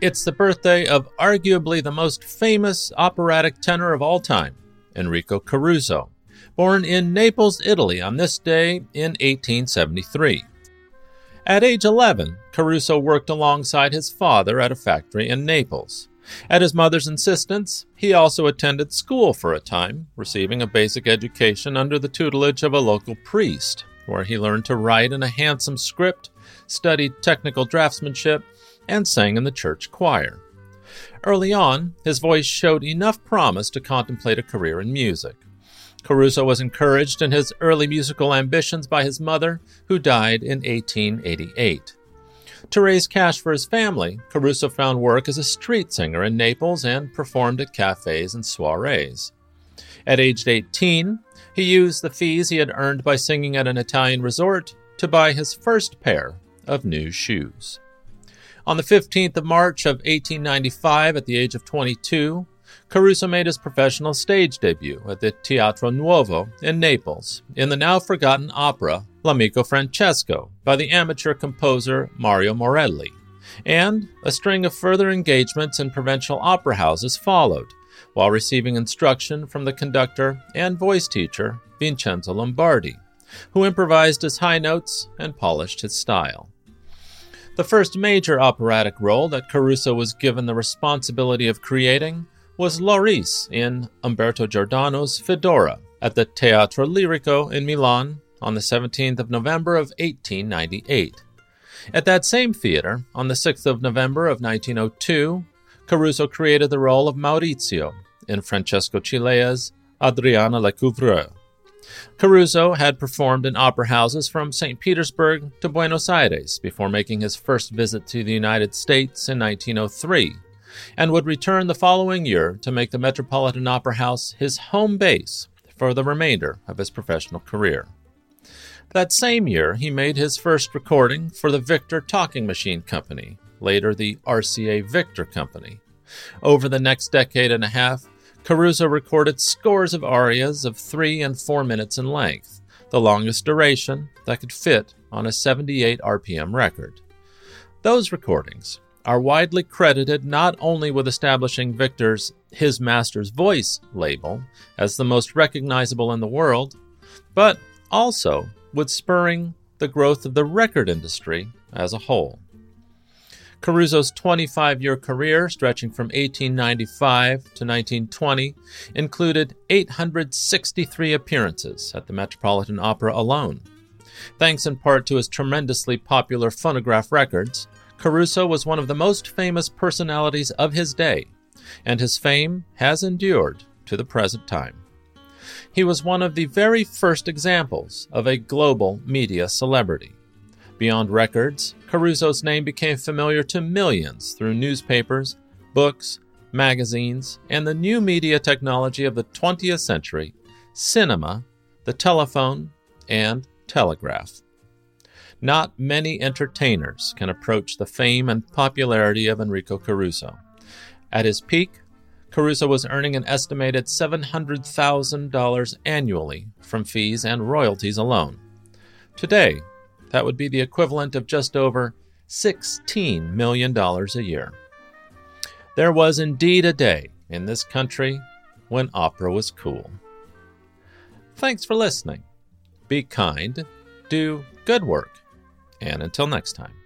It's the birthday of arguably the most famous operatic tenor of all time, Enrico Caruso, born in Naples, Italy on this day in 1873. At age 11, Caruso worked alongside his father at a factory in Naples. At his mother's insistence, he also attended school for a time, receiving a basic education under the tutelage of a local priest, where he learned to write in a handsome script, studied technical draftsmanship, and sang in the church choir. Early on, his voice showed enough promise to contemplate a career in music. Caruso was encouraged in his early musical ambitions by his mother, who died in 1888. To raise cash for his family, Caruso found work as a street singer in Naples and performed at cafes and soirees. At age 18, he used the fees he had earned by singing at an Italian resort to buy his first pair of new shoes. On the 15th of March of 1895, at the age of 22, Caruso made his professional stage debut at the Teatro Nuovo in Naples in the now forgotten opera L'Amico Francesco by the amateur composer Mario Morelli, and a string of further engagements in provincial opera houses followed, while receiving instruction from the conductor and voice teacher Vincenzo Lombardi, who improvised his high notes and polished his style. The first major operatic role that Caruso was given the responsibility of creating was Loris in Umberto Giordano's Fedora at the Teatro Lirico in Milan on the 17th of November of 1898. At that same theater, on the 6th of November of 1902, Caruso created the role of Maurizio in Francesco Cilea's Adriana Lecouvreur. Caruso had performed in opera houses from St. Petersburg to Buenos Aires before making his first visit to the United States in 1903, and would return the following year to make the Metropolitan Opera House his home base for the remainder of his professional career. That same year, he made his first recording for the Victor Talking Machine Company, later the RCA Victor Company. Over the next decade and a half, Caruso recorded scores of arias of three and four minutes in length, the longest duration that could fit on a 78 RPM record. Those recordings are widely credited not only with establishing Victor's His Master's Voice label as the most recognizable in the world, but also with spurring the growth of the record industry as a whole. Caruso's 25 year career, stretching from 1895 to 1920, included 863 appearances at the Metropolitan Opera alone. Thanks in part to his tremendously popular phonograph records, Caruso was one of the most famous personalities of his day, and his fame has endured to the present time. He was one of the very first examples of a global media celebrity. Beyond records, Caruso's name became familiar to millions through newspapers, books, magazines, and the new media technology of the 20th century cinema, the telephone, and telegraph. Not many entertainers can approach the fame and popularity of Enrico Caruso. At his peak, Caruso was earning an estimated $700,000 annually from fees and royalties alone. Today, that would be the equivalent of just over $16 million a year. There was indeed a day in this country when opera was cool. Thanks for listening. Be kind, do good work, and until next time.